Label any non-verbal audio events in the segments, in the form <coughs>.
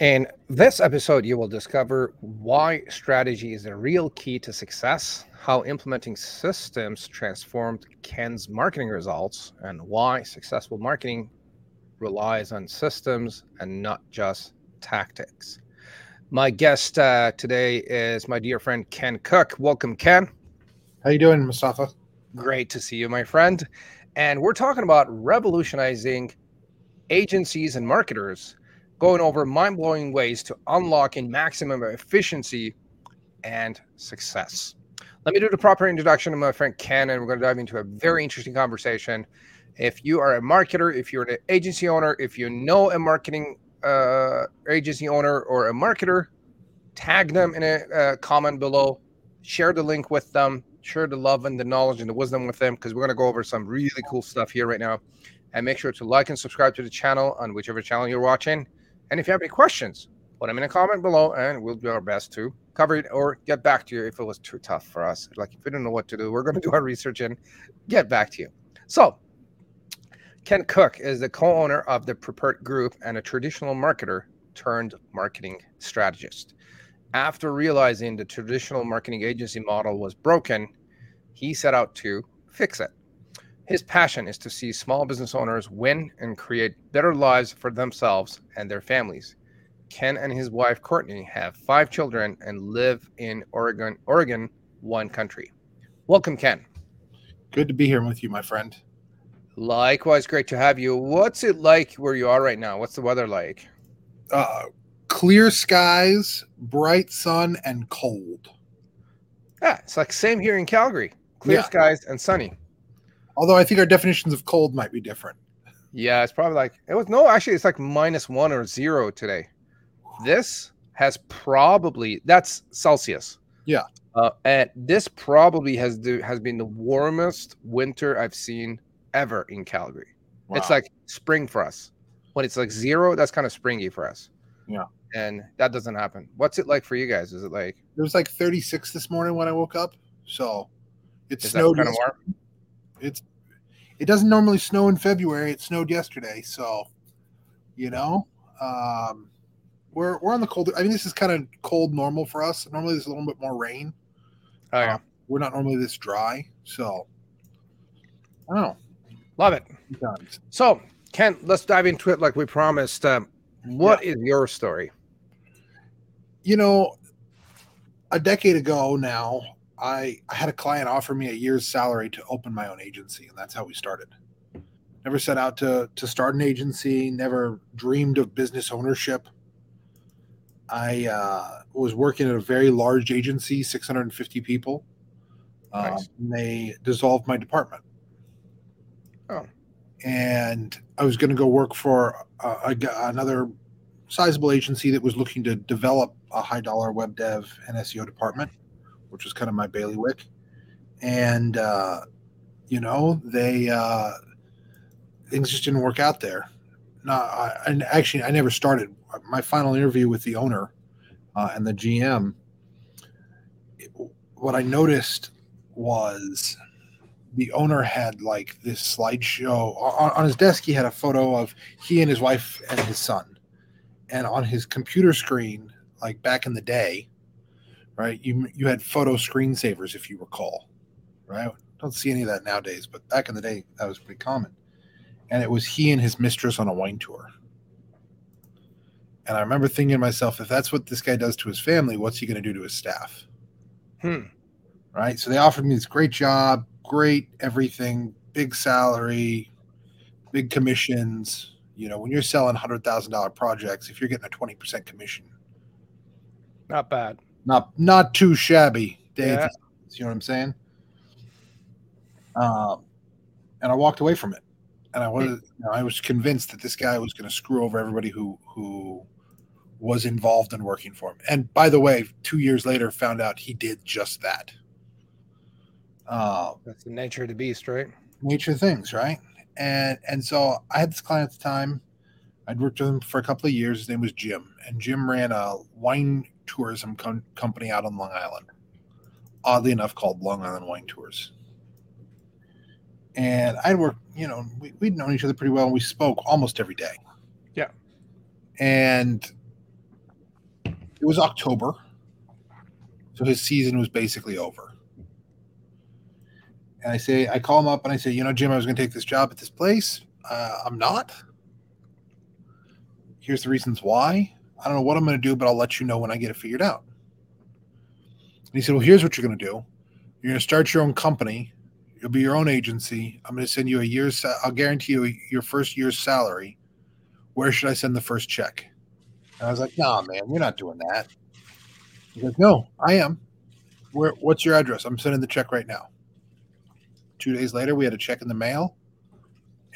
In this episode, you will discover why strategy is a real key to success, how implementing systems transformed Ken's marketing results, and why successful marketing relies on systems and not just tactics. My guest uh, today is my dear friend Ken Cook. Welcome, Ken. How are you doing, Mostafa? Great to see you, my friend. And we're talking about revolutionizing agencies and marketers going over mind blowing ways to unlocking maximum efficiency and success. Let me do the proper introduction to my friend Ken, and we're going to dive into a very interesting conversation. If you are a marketer, if you're an agency owner, if you know a marketing uh, agency owner or a marketer, tag them in a uh, comment below, share the link with them, share the love and the knowledge and the wisdom with them because we're going to go over some really cool stuff here right now. And make sure to like and subscribe to the channel on whichever channel you're watching. And if you have any questions, put them in a comment below and we'll do our best to cover it or get back to you if it was too tough for us. Like if we don't know what to do, we're going <laughs> to do our research and get back to you. So, Ken Cook is the co owner of the Prepared Group and a traditional marketer turned marketing strategist. After realizing the traditional marketing agency model was broken, he set out to fix it. His passion is to see small business owners win and create better lives for themselves and their families. Ken and his wife Courtney have five children and live in Oregon, Oregon, wine country. Welcome, Ken. Good to be here with you, my friend. Likewise, great to have you. What's it like where you are right now? What's the weather like? Uh, clear skies, bright sun, and cold. Yeah, it's like same here in Calgary. Clear yeah. skies and sunny. Although I think our definitions of cold might be different. Yeah, it's probably like it was no, actually, it's like minus one or zero today. This has probably that's Celsius. Yeah. Uh, and this probably has the, has been the warmest winter I've seen ever in Calgary. Wow. It's like spring for us. When it's like zero, that's kind of springy for us. Yeah. And that doesn't happen. What's it like for you guys? Is it like it was like 36 this morning when I woke up. So it snowed. Kind of warm? it's it doesn't normally snow in February. It snowed yesterday, so you know, um, we're we're on the cold. I mean, this is kind of cold normal for us. Normally, there's a little bit more rain. Oh yeah, uh, we're not normally this dry, so I don't know. Love it. So, Ken, let's dive into it like we promised. Um, what yeah. is your story? You know, a decade ago now, I, I had a client offer me a year's salary to open my own agency, and that's how we started. Never set out to to start an agency. Never dreamed of business ownership. I uh, was working at a very large agency, 650 people. Um, nice. and they dissolved my department. Oh. And I was going to go work for a, a, another sizable agency that was looking to develop a high dollar web dev and SEO department which was kind of my bailiwick. And, uh, you know, they, uh, things just didn't work out there. No, I, and actually, I never started. My final interview with the owner uh, and the GM, it, what I noticed was the owner had like this slideshow on, on, his desk. He had a photo of he and his wife and his son, and on his computer screen, like back in the day, right? You you had photo screensavers, if you recall, right? Don't see any of that nowadays, but back in the day, that was pretty common. And it was he and his mistress on a wine tour. And I remember thinking to myself, if that's what this guy does to his family, what's he going to do to his staff? Hmm. Right. So they offered me this great job, great everything, big salary, big commissions. You know, when you're selling hundred thousand dollar projects, if you're getting a twenty percent commission, not bad not not too shabby, Dave. Yeah. You know what I'm saying? Um, and I walked away from it, and I was you know, I was convinced that this guy was going to screw over everybody who who was involved in working for him. And by the way, two years later, found out he did just that. Uh, That's the nature of the beast, right? Nature of things, right? And and so I had this client at the time. I'd worked with him for a couple of years. His name was Jim, and Jim ran a wine tourism com- company out on Long Island. Oddly enough, called Long Island Wine Tours. And I'd worked, you know, we, we'd known each other pretty well. And we spoke almost every day. Yeah. And it was October, so his season was basically over. And I say, I call him up and I say, you know, Jim, I was going to take this job at this place. Uh, I'm not. Here's the reasons why. I don't know what I'm going to do, but I'll let you know when I get it figured out. And he said, well, here's what you're going to do. You're going to start your own company. You'll be your own agency. I'm going to send you a year's. I'll guarantee you your first year's salary. Where should I send the first check? And I was like, Nah, man, you're not doing that. He goes, No, I am. Where? What's your address? I'm sending the check right now. Two days later, we had a check in the mail,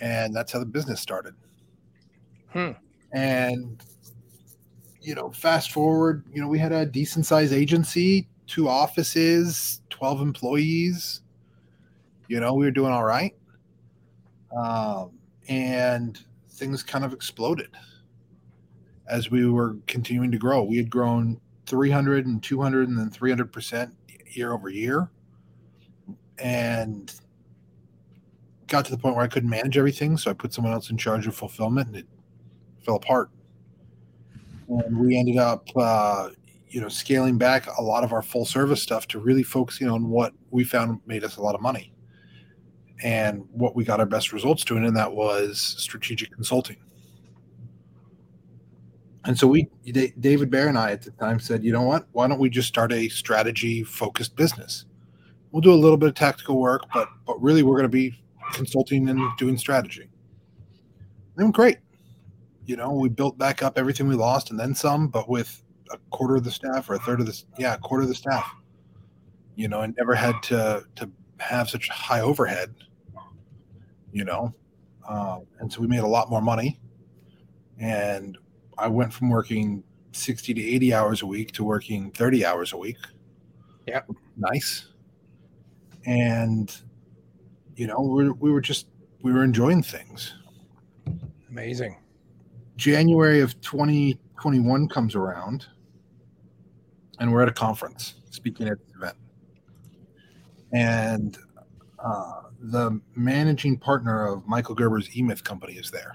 and that's how the business started. Hmm. And you know, fast forward, you know, we had a decent sized agency, two offices, 12 employees. You know, we were doing all right. Um, and things kind of exploded as we were continuing to grow. We had grown 300 and 200 and then 300% year over year. And got to the point where I couldn't manage everything. So I put someone else in charge of fulfillment and it fell apart. And we ended up, uh, you know, scaling back a lot of our full service stuff to really focusing on what we found made us a lot of money and what we got our best results doing. And that was strategic consulting. And so we, David Bear and I at the time said, you know what? Why don't we just start a strategy focused business? We'll do a little bit of tactical work, but but really we're going to be consulting and doing strategy. And great. You know, we built back up everything we lost and then some, but with a quarter of the staff or a third of the yeah, a quarter of the staff. You know, and never had to to have such high overhead. You know, uh, and so we made a lot more money, and I went from working 60 to 80 hours a week to working 30 hours a week. Yeah. Nice. And, you know, we, we were just, we were enjoying things. Amazing. January of 2021 comes around and we're at a conference speaking at this event. And uh, the managing partner of Michael Gerber's E Myth company is there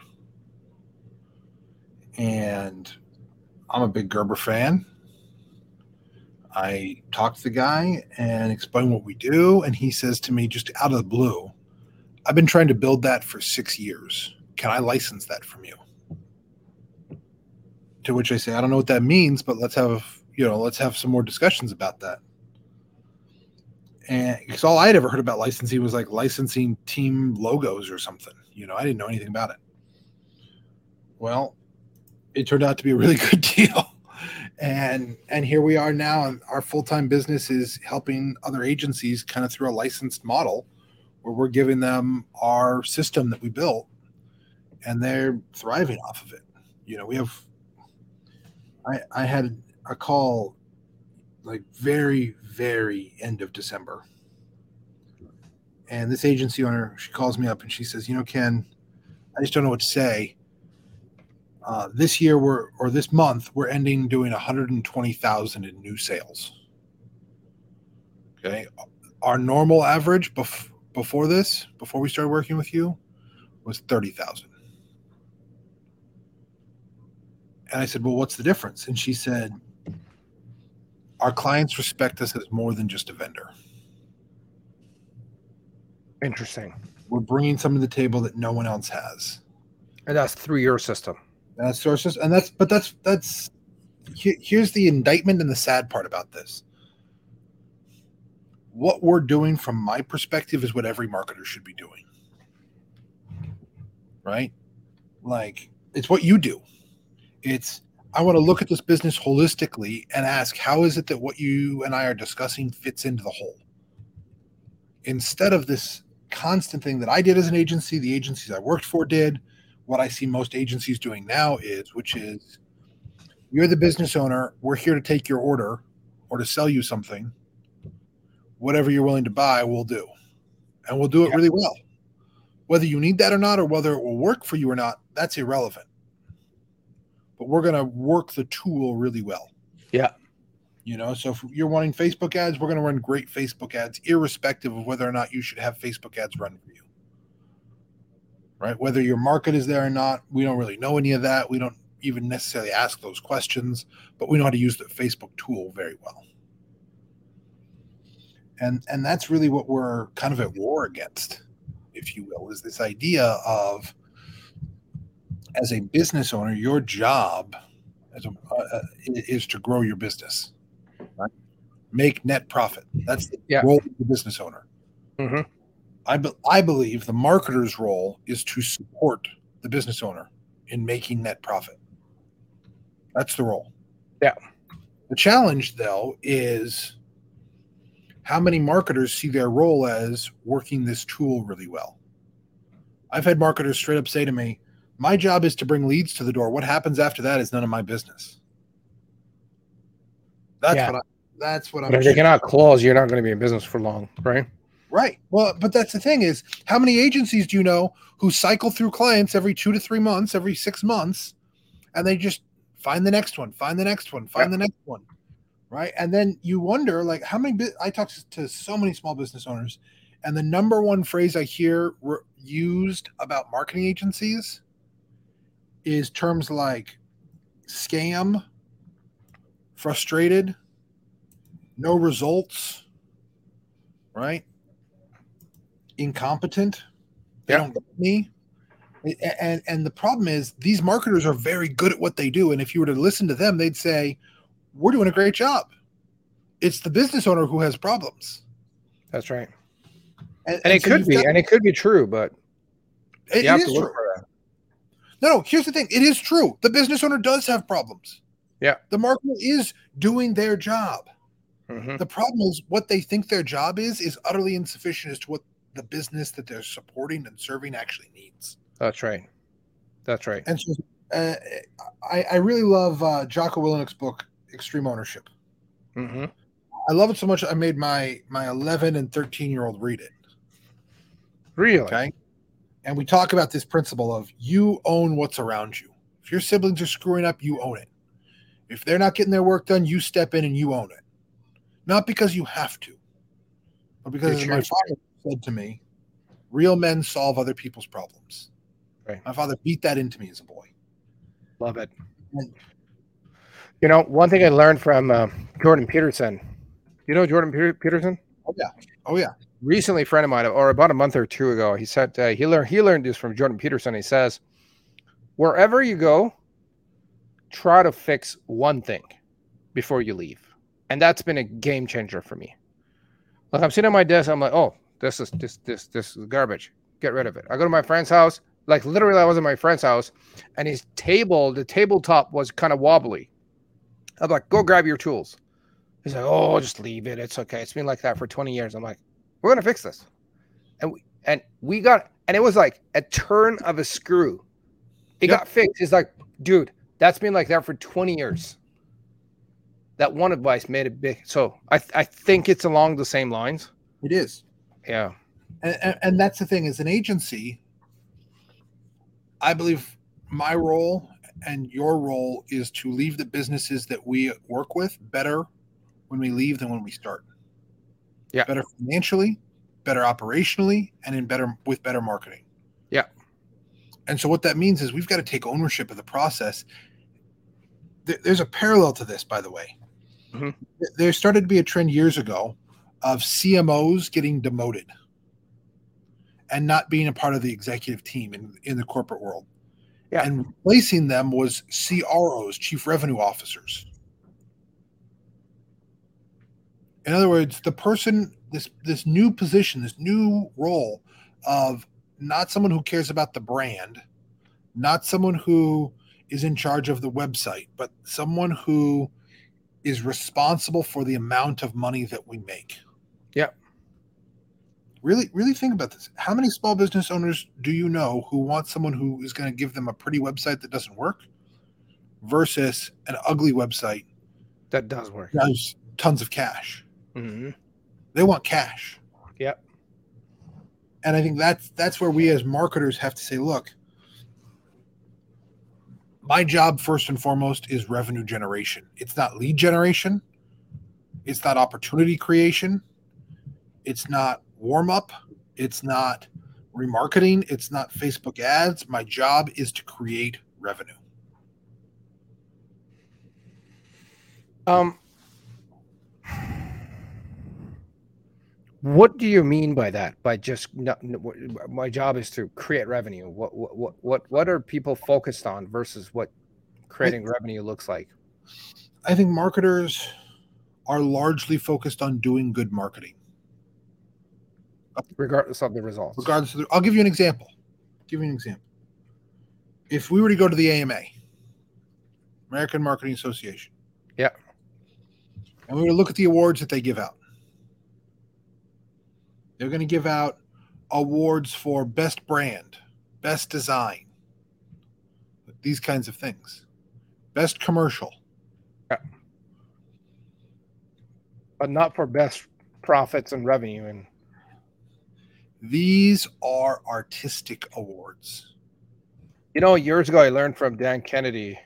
and I'm a big Gerber fan. I talk to the guy and explain what we do, and he says to me, just out of the blue, I've been trying to build that for six years. Can I license that from you? To which I say, I don't know what that means, but let's have you know, let's have some more discussions about that. And because all I had ever heard about licensing was like licensing team logos or something. You know, I didn't know anything about it. Well, it turned out to be a really <laughs> good deal. And and here we are now, and our full time business is helping other agencies kind of through a licensed model, where we're giving them our system that we built, and they're thriving off of it. You know, we have. I I had a call, like very very end of December, and this agency owner she calls me up and she says, you know, Ken, I just don't know what to say uh, this year we're or this month we're ending doing 120,000 in new sales. Okay, our normal average bef- before this, before we started working with you, was 30,000. And I said, "Well, what's the difference?" And she said, "Our clients respect us as more than just a vendor." Interesting. We're bringing something to the table that no one else has. And that's through your system uh, sources, and that's but that's that's here's the indictment and the sad part about this. What we're doing from my perspective is what every marketer should be doing. Right? Like it's what you do. It's I want to look at this business holistically and ask how is it that what you and I are discussing fits into the whole? Instead of this constant thing that I did as an agency, the agencies I worked for did, what I see most agencies doing now is, which is you're the business owner, we're here to take your order or to sell you something. Whatever you're willing to buy, we'll do. And we'll do it really well. Whether you need that or not, or whether it will work for you or not, that's irrelevant. We're going to work the tool really well. Yeah. You know, so if you're wanting Facebook ads, we're going to run great Facebook ads, irrespective of whether or not you should have Facebook ads run for you right? Whether your market is there or not, we don't really know any of that. We don't even necessarily ask those questions, but we know how to use the Facebook tool very well. And and that's really what we're kind of at war against, if you will, is this idea of as a business owner, your job as a, uh, uh is to grow your business, right? make net profit. That's the yeah. role of the business owner. Mm-hmm. I, be, I believe the marketer's role is to support the business owner in making net profit. That's the role. Yeah. The challenge, though, is how many marketers see their role as working this tool really well. I've had marketers straight up say to me, My job is to bring leads to the door. What happens after that is none of my business. That's yeah. what I, that's what I'm. But if they cannot close, you're not going to be in business for long, right? Right. Well, but that's the thing is, how many agencies do you know who cycle through clients every two to three months, every six months, and they just find the next one, find the next one, find the next one, right? And then you wonder, like, how many? I talk to so many small business owners, and the number one phrase I hear re- used about marketing agencies is terms like scam, frustrated, no results, right? incompetent. They don't get me. And and the problem is these marketers are very good at what they do. And if you were to listen to them, they'd say, We're doing a great job. It's the business owner who has problems. That's right. And, and, and it so could be, got, and it could be true, but it, to look true. No, no, here's the thing. It is true. The business owner does have problems. Yeah. The marketer is doing their job. Mm-hmm. The problem is what they think their job is is utterly insufficient as to what the business that they're supporting and serving actually needs. That's right. That's right. And so uh, I, I really love uh, Jocko Willink's book, Extreme Ownership. Mm-hmm. I love it so much. I made my my 11 and 13 year old read it. Really? Okay. And we talk about this principle of you own what's around you. If your siblings are screwing up, you own it. If they're not getting their work done, you step in and you own it. Not because you have to, but because my father said to me, real men solve other people's problems. Right. My father beat that into me as a boy. Love it. And, you know, one thing I learned from uh, Jordan Peterson. You know Jordan Peterson? Oh yeah. Oh yeah. Recently, friend of mine, or about a month or two ago, he said uh, he learned he learned this from Jordan Peterson. He says, wherever you go, try to fix one thing before you leave, and that's been a game changer for me. Like I'm sitting at my desk, I'm like, oh, this is this this this is garbage. Get rid of it. I go to my friend's house. Like literally, I was at my friend's house, and his table, the tabletop was kind of wobbly. I'm like, go grab your tools. He's like, oh, just leave it. It's okay. It's been like that for 20 years. I'm like, we're gonna fix this, and we and we got and it was like a turn of a screw. It yep. got fixed. It's like, dude, that's been like that for 20 years. That one advice made it big. So I I think it's along the same lines. It is. Yeah. And, and, and that's the thing as an agency, I believe my role and your role is to leave the businesses that we work with better when we leave than when we start. Yeah. Better financially, better operationally, and in better with better marketing. Yeah. And so what that means is we've got to take ownership of the process. There's a parallel to this, by the way. Mm-hmm. There started to be a trend years ago of CMOs getting demoted and not being a part of the executive team in, in the corporate world. Yeah. And replacing them was CROs, chief revenue officers. In other words, the person, this this new position, this new role of not someone who cares about the brand, not someone who is in charge of the website, but someone who is responsible for the amount of money that we make. Yeah. Really, really think about this. How many small business owners do you know who want someone who is going to give them a pretty website that doesn't work versus an ugly website that does work? Has tons of cash. Mm-hmm. They want cash. Yep. And I think that's that's where we as marketers have to say, look, my job first and foremost is revenue generation. It's not lead generation. It's not opportunity creation. It's not warm up. It's not remarketing. It's not Facebook ads. My job is to create revenue. Um, what do you mean by that? By just not, my job is to create revenue. What what what what are people focused on versus what creating I, revenue looks like? I think marketers are largely focused on doing good marketing, regardless of the results. Regardless, of the, I'll give you an example. I'll give you an example. If we were to go to the AMA, American Marketing Association, yeah, and we were to look at the awards that they give out, they're going to give out awards for best brand, best design, these kinds of things, best commercial. Yeah. But not for best profits and revenue and these are artistic awards. You know, years ago I learned from Dan Kennedy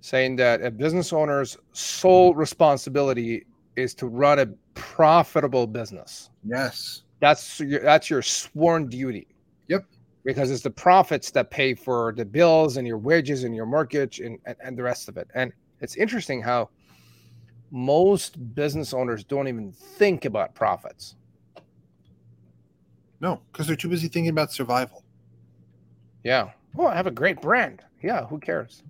saying that a business owner's sole responsibility is to run a profitable business. Yes. That's your that's your sworn duty. Yep. Because it's the profits that pay for the bills and your wages and your mortgage and, and, and the rest of it. And it's interesting how most business owners don't even think about profits. No, because they're too busy thinking about survival. Yeah. Oh, I have a great brand. Yeah, who cares?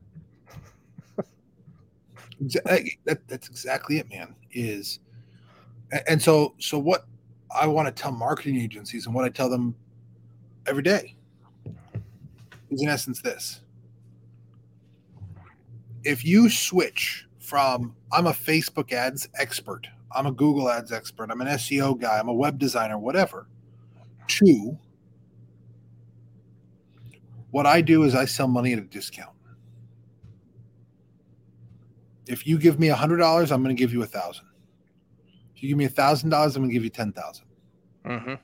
That, that's exactly it, man. Is and so so what I want to tell marketing agencies and what I tell them every day is in essence this. If you switch from I'm a Facebook ads expert, I'm a Google ads expert, I'm an SEO guy, I'm a web designer, whatever, to what I do is I sell money at a discount. If you give me a hundred dollars, I'm going to give you a thousand. If you give me a thousand dollars, I'm going to give you ten thousand. Mm-hmm.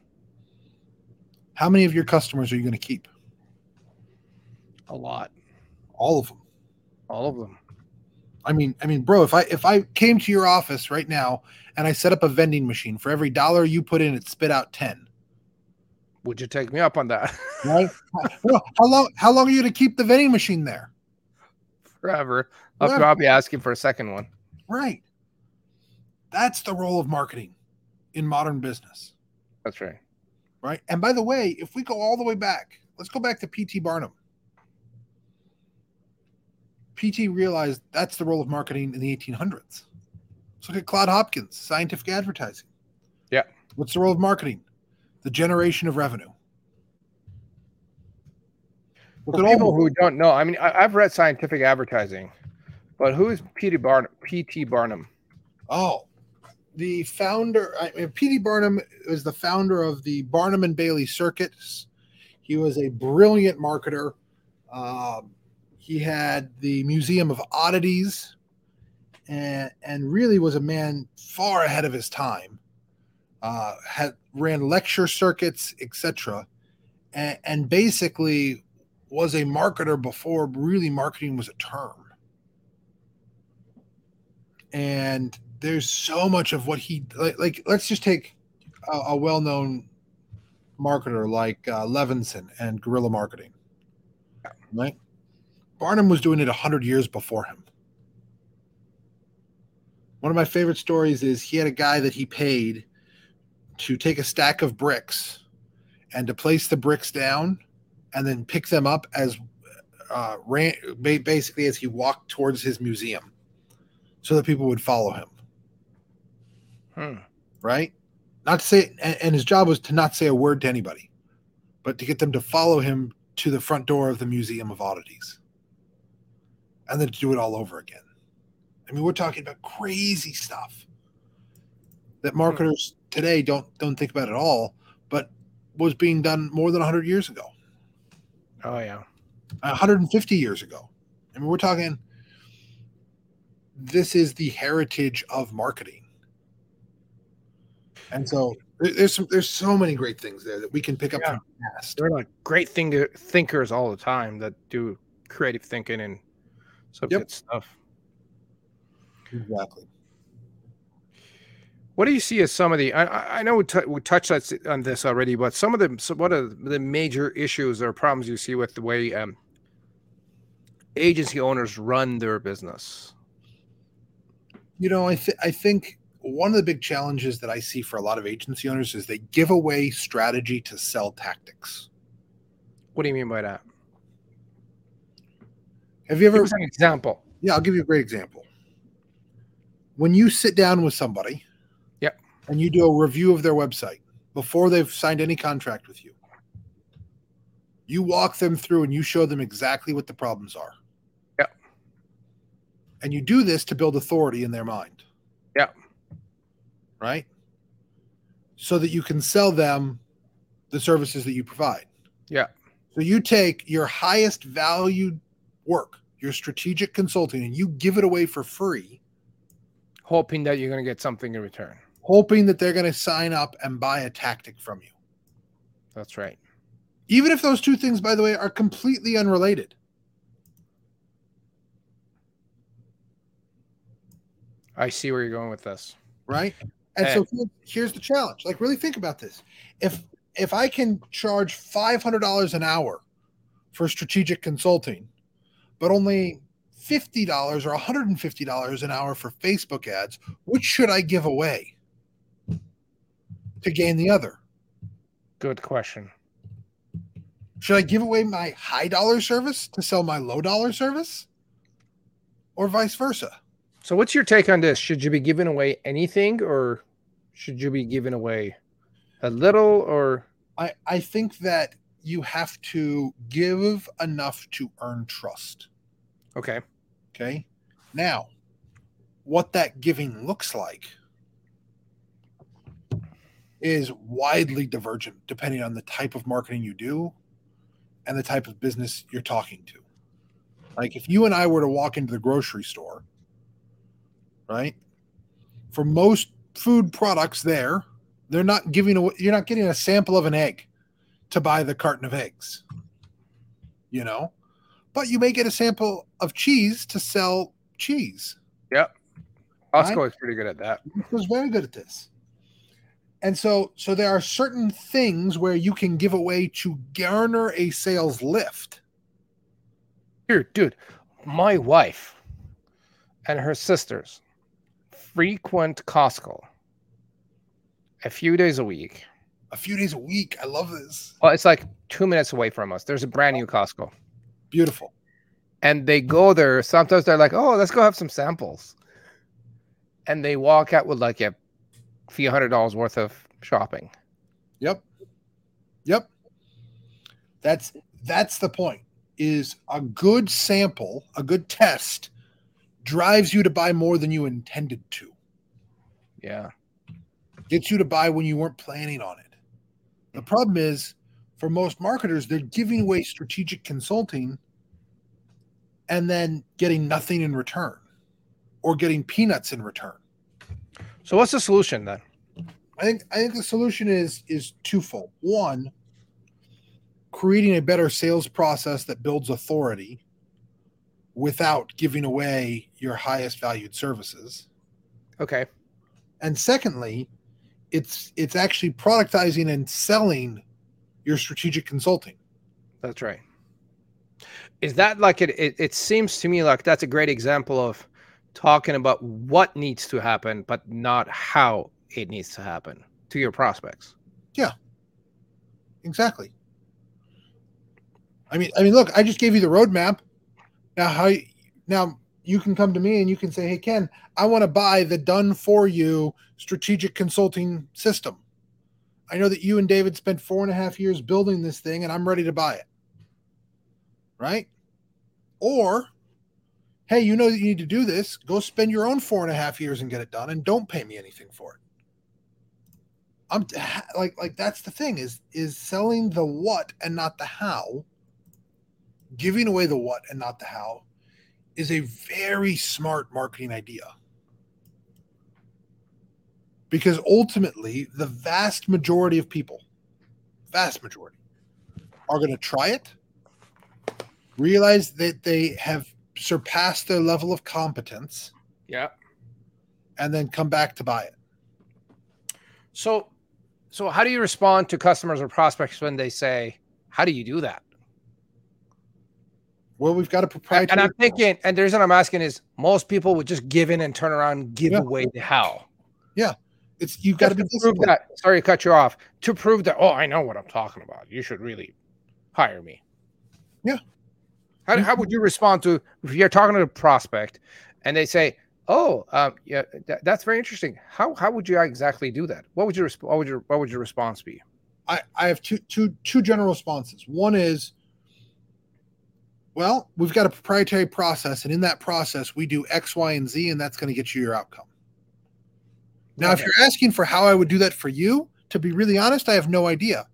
How many of your customers are you going to keep? A lot. All of them. All of them. I mean, I mean, bro, if I if I came to your office right now and I set up a vending machine for every dollar you put in, it spit out ten. Would you take me up on that? right. <laughs> Well, how long? How long are you going to keep the vending machine there? Forever. I'll probably asking for a second one. Right. That's the role of marketing in modern business. That's right. Right. And by the way, if we go all the way back, let's go back to P.T. Barnum. PT realized that's the role of marketing in the 1800s. Let's look at Claude Hopkins, scientific advertising. Yeah. What's the role of marketing? The generation of revenue. For people who don't know, I mean, I, have read scientific advertising, but who is P.T. Barnum? P.T. Barnum. Oh, the founder. I mean, P.T. Barnum is the founder of the Barnum and Bailey Circus. He was a brilliant marketer. Um, he had the Museum of Oddities, and and really was a man far ahead of his time. Uh, had ran lecture circuits, etc., and, and basically was a marketer before really marketing was a term. And there's so much of what he like. like let's just take a, a well-known marketer like uh, Levinson and Guerrilla Marketing, right? Barnum was doing it 100 years before him. One of my favorite stories is he had a guy that he paid to take a stack of bricks and to place the bricks down and then pick them up as uh, ran, basically as he walked towards his museum so that people would follow him. Hmm. Right? Not to say, and, and his job was to not say a word to anybody, but to get them to follow him to the front door of the Museum of Oddities and then to do it all over again. I mean, we're talking about crazy stuff that hmm. marketers today don't don't think about at all, but was being done more than 100 years ago. Oh yeah. 150 years ago. I mean, we're talking this is the heritage of marketing. And so there's some, there's so many great things there that we can pick up yeah. from the past. They're like great thing thinkers all the time that do creative thinking and some yep. good stuff. Exactly. What do you see as some of the? I, I know we, t- we touched on this already, but some of the what are the major issues or problems you see with the way um, agency owners run their business? You know, I th- I think one of the big challenges that I see for a lot of agency owners is they give away strategy to sell tactics. What do you mean by that? Have you ever? Give an example. Yeah, I'll give you a great example. When you sit down with somebody, Yep. and you do a review of their website before they've signed any contract with you, you walk them through and you show them exactly what the problems are. And you do this to build authority in their mind. Yeah. Right? So that you can sell them the services that you provide. Yeah. So you take your highest valued work, your strategic consulting, and you give it away for free, Hoping that you're going to get something in return. hoping that they're going to sign up and buy a tactic from you. That's right. Even if those two things, by the way, are completely unrelated. I see where you're going with this. right? And so here's the challenge. Like, really think about this. If if I can charge five hundred dollars an hour for strategic consulting, but only fifty dollars or one hundred and fifty dollars an hour for Facebook ads, which should I give away to gain the other? Good question. Should I give away my high dollar service to sell my low dollar service, or vice versa? So, what's your take on this? Should you be giving away anything, or should you be giving away a little? Or I, I think that you have to give enough to earn trust. okay, Okay. Now, what that giving looks like is widely divergent depending on the type of marketing you do and the type of business you're talking to. Like if you and I were to walk into the grocery store, right? For most food products there, they're not giving away you're not getting a sample of an egg to buy the carton of eggs. You know? But you may get a sample of cheese to sell cheese. Yep. Costco is pretty good at that. was very good at this. And so so there are certain things where you can give away to garner a sales lift. Here, dude, my wife and her sisters frequent Costco a few days a week. A few days a week. I love this. Well, it's like two minutes away from us. There's a brand new Costco. Beautiful. and they go there. Sometimes they're like, "Oh, let's go have some samples," and they walk out with like a few hundred dollars worth of shopping. Yep. Yep. That's that's the point. Is a good sample, a good test drives you to buy more than you intended to. Yeah, Gets you to buy when you weren't planning on it. The problem is for most marketers, they're giving away strategic consulting and then getting nothing in return or getting peanuts in return. So what's the solution then? I think I think the solution is is twofold. One, creating a better sales process that builds authority without giving away your highest valued services. Okay, And secondly, it's it's actually productizing and selling your strategic consulting. that's right. Is that like it, it? It seems to me like that's a great example of talking about what needs to happen, but not how it needs to happen to your prospects. Yeah. Exactly. I mean, I mean, look, I just gave you the roadmap. Now, how now you can come to me and you can say, "Hey, Ken, I want to buy the done for you strategic consulting system. I know that you and David spent four and a half years building this thing, and I'm ready to buy it." Right? Or, hey, you know that you need to do this. Go spend your own four and a half years and get it done, and don't pay me anything for it. I'm like like that's the thing is is selling the what and not the how. Giving away the what and not the how is a very smart marketing idea. Because ultimately, the vast majority of people, vast majority, are going to try it, realize that they have surpassed their level of competence, Yeah. and then come back to buy it. So, so how do you respond to customers or prospects when they say, "How do you do that?" Well, we've got a proprietary. And I'm thinking, and the reason I'm asking is most people would just give in and turn around and give Yeah. away the how. Yeah. It's you've got to be prove that. Sorry to cut you off. To prove that, oh, I know what I'm talking about. You should really hire me. Yeah. How, how would you respond to if you're talking to a prospect and they say, "Oh, um, yeah, th- that's very interesting." How how would you exactly do that? What would your resp- what would your what would your response be? I, I have two two two general responses. One is, well, we've got a proprietary process, and in that process, we do X, Y, and Z, and that's going to get you your outcome. Now, if you're asking for how I would do that for you, to be really honest, I have no idea,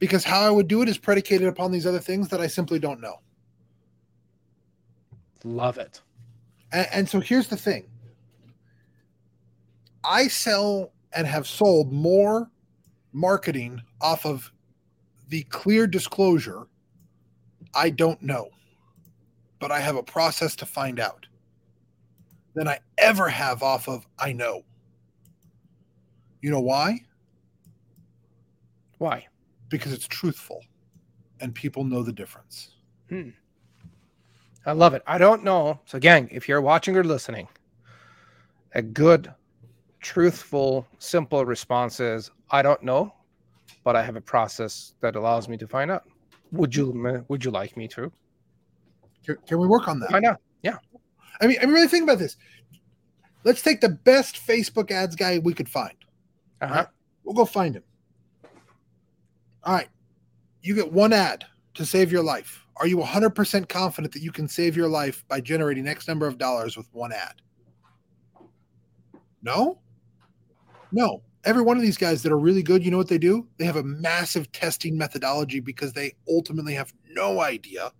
because how I would do it is predicated upon these other things that I simply don't know. Love it. And, and so here's the thing I sell and have sold more marketing off of the clear disclosure I don't know, but I have a process to find out than I ever have off of I know. You know why? Why? Because it's truthful and people know the difference. Hmm. I love it. I don't know. So again, if you're watching or listening, a good, truthful, simple response is, "I don't know, but I have a process that allows me to find out." Would you Would you like me to Can, can we work on that? find Yeah. I mean, I mean, really think about this. Let's take the best Facebook ads guy we could find. Uh huh. We'll go find him. All right. You get one ad to save your life. Are you 100% confident that you can save your life by generating X number of dollars with one ad? No? No. Every one of these guys that are really good, you know what they do? They have a massive testing methodology because they ultimately have no idea.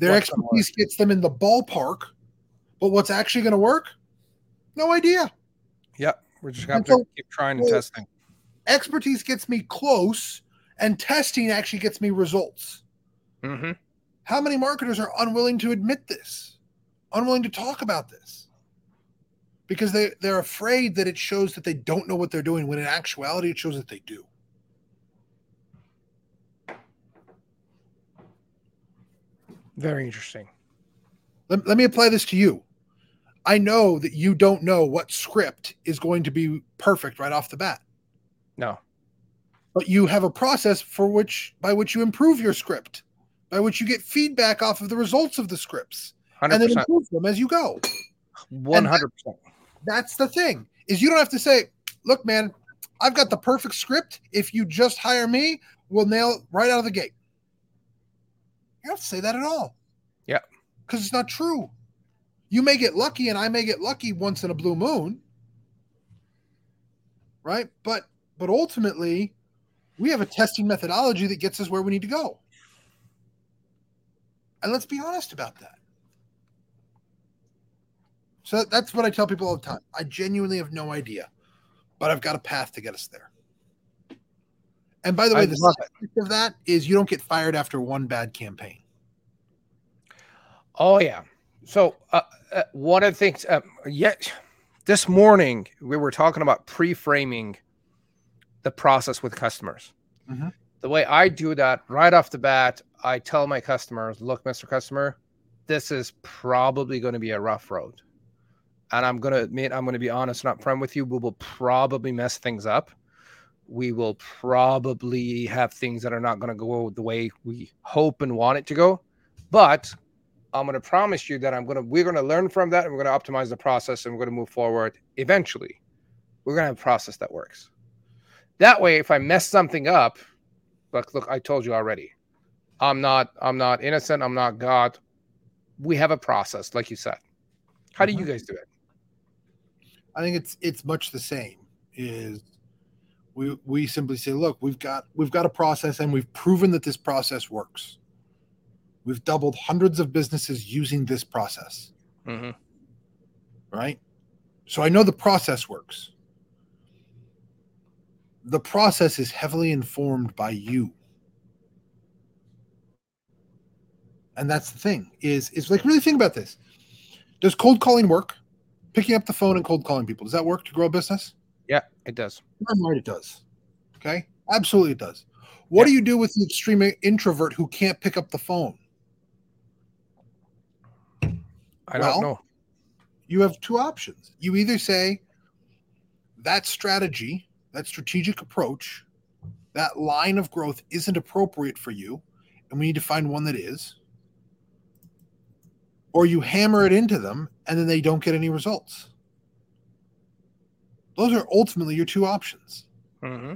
Their What's expertise gets them in the ballpark, but what's actually going to work? No idea. Yep. We're just have to so- keep trying and well, testing. expertise gets me close and testing actually gets me results. Mm-hmm. How many marketers are unwilling to admit this? Unwilling to talk about this? Because they, they're afraid that it shows that they don't know what they're doing, when in actuality, it shows that they do. Very interesting. Let, let me apply this to you. I know that you don't know what script is going to be perfect right off the bat, No. but you have a process for which by which you improve your script, by which you get feedback off of the results of the scripts, and then improve them as you go. One hundred percent. That's the thing is you don't have to say, look, man, I've got the perfect script. If you just hire me, we'll nail it right out of the gate. You don't have to say that at all. Yeah. Because it's not true. You may get lucky and I may get lucky once in a blue moon. Right? But but ultimately, we have a testing methodology that gets us where we need to go. And let's be honest about that. So that's what I tell people all the time. I genuinely have no idea, but I've got a path to get us there. And by the way, I the side of that is you don't get fired after one bad campaign. Oh yeah. So uh, uh, one of the things, uh, yet this morning we were talking about pre-framing the process with customers. Mhm. The way I do that right off the bat, I tell my customers, "Look, Mr. Customer, this is probably going to be a rough road, and I'm going to admit, I'm going to be honest and upfront with you. We will probably mess things up. We will probably have things that are not going to go the way we hope and want it to go, but." I'm going to promise you that I'm going to we're going to learn from that and we're going to optimize the process and we're going to move forward eventually. We're going to have a process that works. That way if I mess something up, look look I told you already. I'm not I'm not innocent, I'm not God. We have a process like you said. How do you mm-hmm. guys do it? I think it's it's much the same. Is we we simply say, look, we've got we've got a process and we've proven that this process works. We've doubled hundreds of businesses using this process. Mhm. right? So I know the process works. The process is heavily informed by you. And that's the thing is is like really think about this. Does cold calling work? Picking up the phone and cold calling people. Does that work to grow a business? It does. I'm right, it does. Okay. Absolutely it does. What Yeah. do you do with the extreme introvert who can't pick up the phone? I don't know. you have two options. You either say that strategy, that strategic approach, that line of growth isn't appropriate for you, and we need to find one that is, or you hammer it into them and then they don't get any results. Those are ultimately your two options. hmm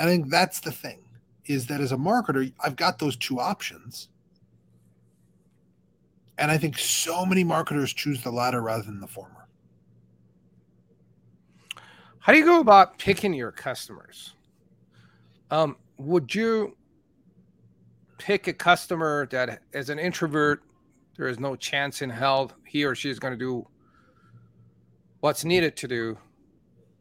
I think that's the thing is that as a marketer, I've got those two options. And I think so many marketers choose the latter rather than the former. How do you go about picking your customers? Um, would you pick a customer that, as an introvert, there is no chance in hell he or she is going to do what's needed to do,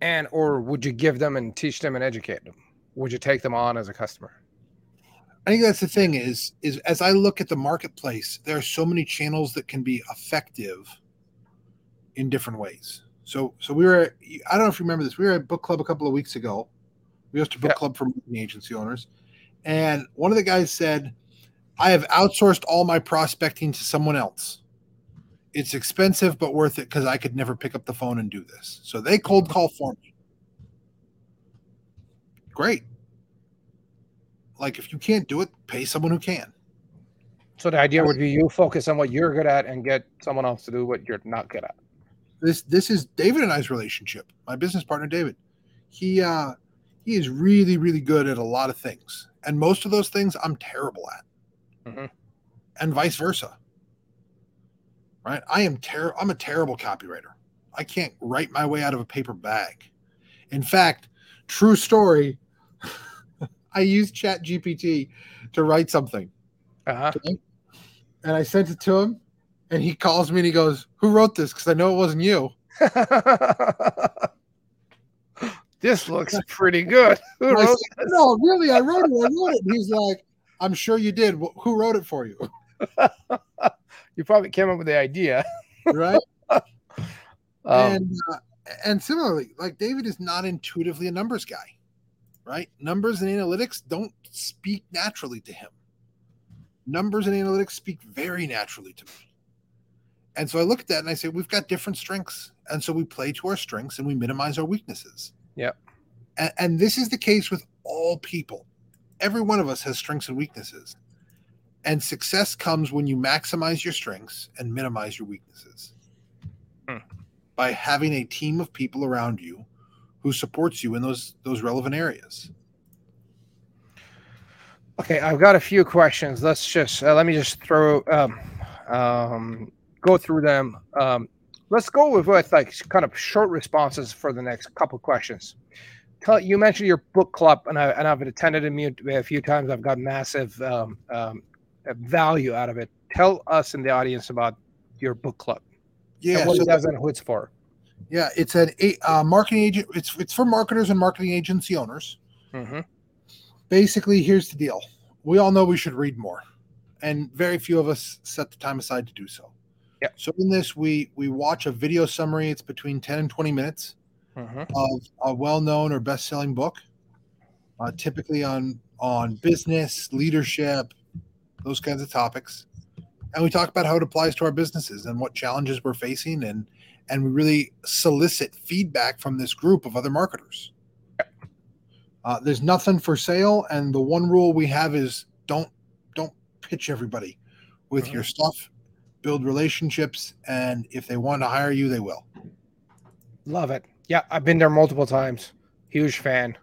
and or would you give them and teach them and educate them? Would you take them on as a customer? I think that's the thing is is as I look at the marketplace, there are so many channels that can be effective in different ways. So so we were I don't know if you remember this. We were at book club a couple of weeks ago. We hosted a book Yeah. club for marketing agency owners. And one of the guys said, I have outsourced all my prospecting to someone else. It's expensive but worth it because I could never pick up the phone and do this. So they cold call for me. Great. Like if you can't do it, pay someone who can. So the idea would be you focus on what you're good at and get someone else to do what you're not good at. this this is David and I's relationship. My business partner David. He uh he is really really good at a lot of things. And most of those things I'm terrible at. Mhm. And vice versa. Right? I am ter- I'm a terrible copywriter. I can't write my way out of a paper bag. In fact, true story, <laughs> I used Chat GPT to write something Uh-huh. and I sent it to him and he calls me and he goes, "Who wrote this?" cuz I know it wasn't you. <laughs> this looks pretty good. <laughs> Who wrote said, no, really, I wrote it. I wrote it. And he's like, I'm sure you did. Who wrote it for you? You probably came up with the idea. Right. <laughs> Um, and uh, and similarly, like David is not intuitively a numbers guy, right? Numbers and analytics don't speak naturally to him. Numbers and analytics speak very naturally to me. And so I look at that and I say, we've got different strengths. And so we play to our strengths and we minimize our weaknesses. Yep. And, and this is the case with all people. Every one of us has strengths and weaknesses. And success comes when you maximize your strengths and minimize your weaknesses. Hmm. By having a team of people around you who supports you in those those relevant areas. Okay, I've got a few questions. Let's just uh, let me just throw um, um, go through them. Um, let's go with, with like kind of short responses for the next couple questions. Tell, you mentioned your book club, and I and I've attended a, a few times. I've got massive um, um, value out of it. Tell us in the audience about your book club Yeah, what so it does and who it's for. yeah, it's an a uh, marketing agent. It's it's for marketers and marketing agency owners. hmm basically here's the deal we all know we should read more and very few of us set the time aside to do so Yep. so in this we we watch a video summary it's between 10 and 20 minutes hmm of a well-known or best-selling book uh, typically on on business leadership those kinds of topics and we talk about how it applies to our businesses and what challenges we're facing and and we really solicit feedback from this group of other marketers uh, there's nothing for sale and the one rule we have is don't don't pitch everybody with Mhm. your stuff build relationships and if they want to hire you they will Love it. Yeah, I've been there multiple times. Huge fan.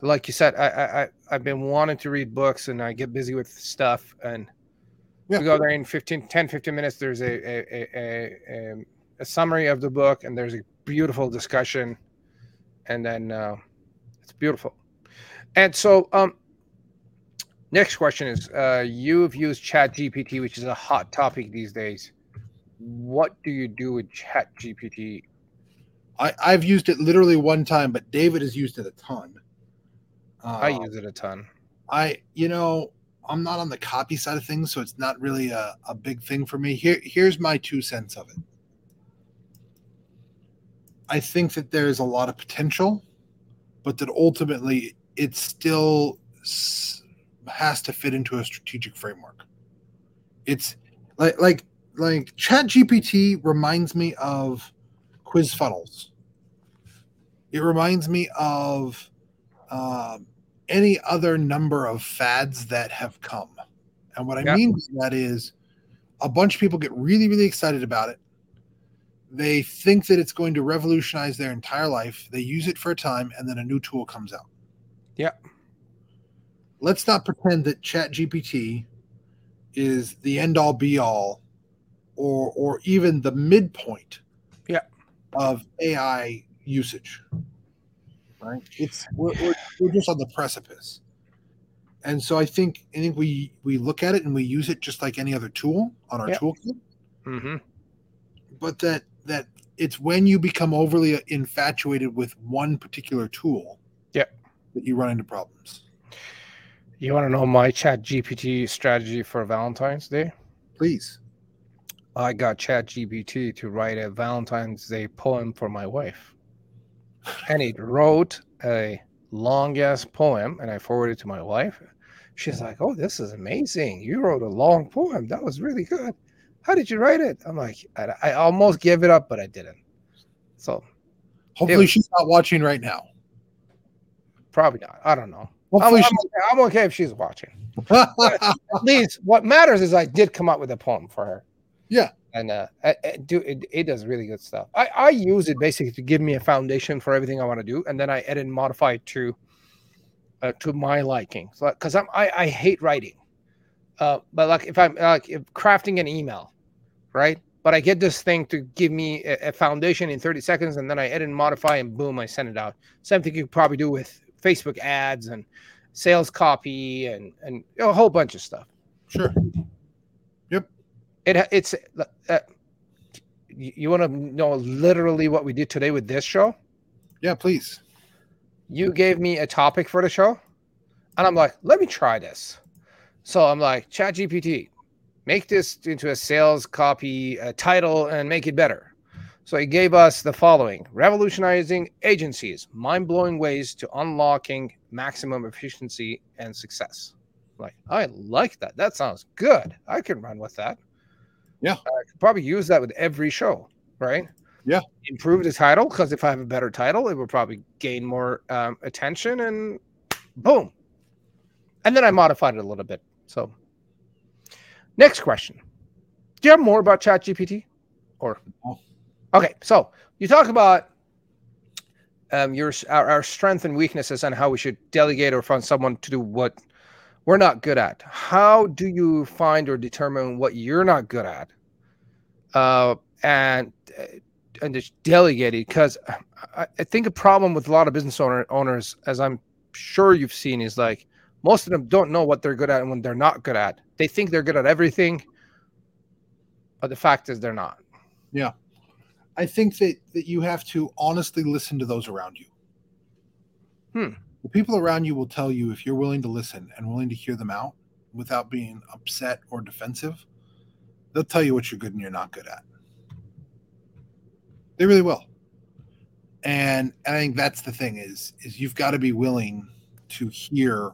Like you said, I, I, I I've been wanting to read books and I get busy with stuff and Yeah. we go there in 15, 10, 15 minutes. There's a, a, a, a, um, a summary of the book and there's a beautiful discussion. And then uh, it's beautiful. And so, um, next question is uh, you've used Chat GPT, which is a hot topic these days. What do you do with Chat GPT? I, I've used it literally one time, but David has used it a ton. Uh, I use it a ton. I, you know, I'm not on the copy side of things, so it's not really a, a big thing for me. Here, here's my two cents of it. I think that there's a lot of potential, but that ultimately it still has to fit into a strategic framework. It's like, like like Chat GPT reminds me of quiz funnels. It reminds me of um, any other number of fads that have come. And what I Yeah. mean by that is a bunch of people get really, really excited about it. They think that it's going to revolutionize their entire life. They use it for a time, and then a new tool comes out. Yeah. Let's not pretend that Chat GPT is the end all be all or or even the midpoint Yeah. of AI usage. Right? It's we're, we're, we're just on the precipice. And so I think I think we we look at it and we use it just like any other tool on our Yeah. toolkit, Mm-hmm. but that that it's when you become overly infatuated with one particular tool Yeah. that you run into problems. You want to know my Chat GPT strategy for Valentine's Day? Please. I got Chat GPT to write a Valentine's Day poem for my wife. And it wrote a long ass poem, and I forwarded it to my wife. She's like, Oh, this is amazing. You wrote a long poem. That was really good. How did you write it? I'm like, I, I almost gave it up, but I didn't. So Hopefully she's not watching right now. probably not. I don't know. I'm, I'm okay. I'm okay if she's watching. <laughs> At least what matters is I did come up with a poem for her. Yeah. And uh, do it, it does really good stuff. I, I use it basically to give me a foundation for everything I want to do, and then I edit and modify it to uh, to my liking. So because I'm I, I hate writing, uh, but like if I'm like if crafting an email, right? But I get this thing to give me a, a foundation in 30 seconds, and then I edit and modify, and boom, I send it out. Same thing you probably do with Facebook ads and sales copy and and a whole bunch of stuff. sure. It it's uh, you, you want to know literally what we did today with this show? Yeah, please. You gave me a topic for the show, and I'm like, let me try this. So I'm like, Chat GPT, make this into a sales copy uh, title and make it better. So he gave us the following: revolutionizing agencies, mind-blowing ways to unlocking maximum efficiency and success. Like, I like that. That sounds good. I can run with that. Yeah. I could probably use that with every show, right? Yeah. Improve the title because if I have a better title, it will probably gain more um, attention and boom. And then I modified it a little bit. So, next question: Do you have more about ChatGPT? Or okay, so you talk about um, your our, our strength and weaknesses and how we should delegate or find someone to do what we're not good at. How do you find or determine what you're not good at, uh, and uh, and just delegate it? Because I, I think a problem with a lot of business owner, owners, as I'm sure you've seen, is like most of them don't know what they're good at and when they're not good at. They think they're good at everything, but the fact is they're not. Yeah, I think that that you have to honestly listen to those around you. Hmm. The people around you will tell you if you're willing to listen and willing to hear them out without being upset or defensive. They'll tell you what you're good and you're not good at. They really will. And, and I think that's the thing is is you've got to be willing to hear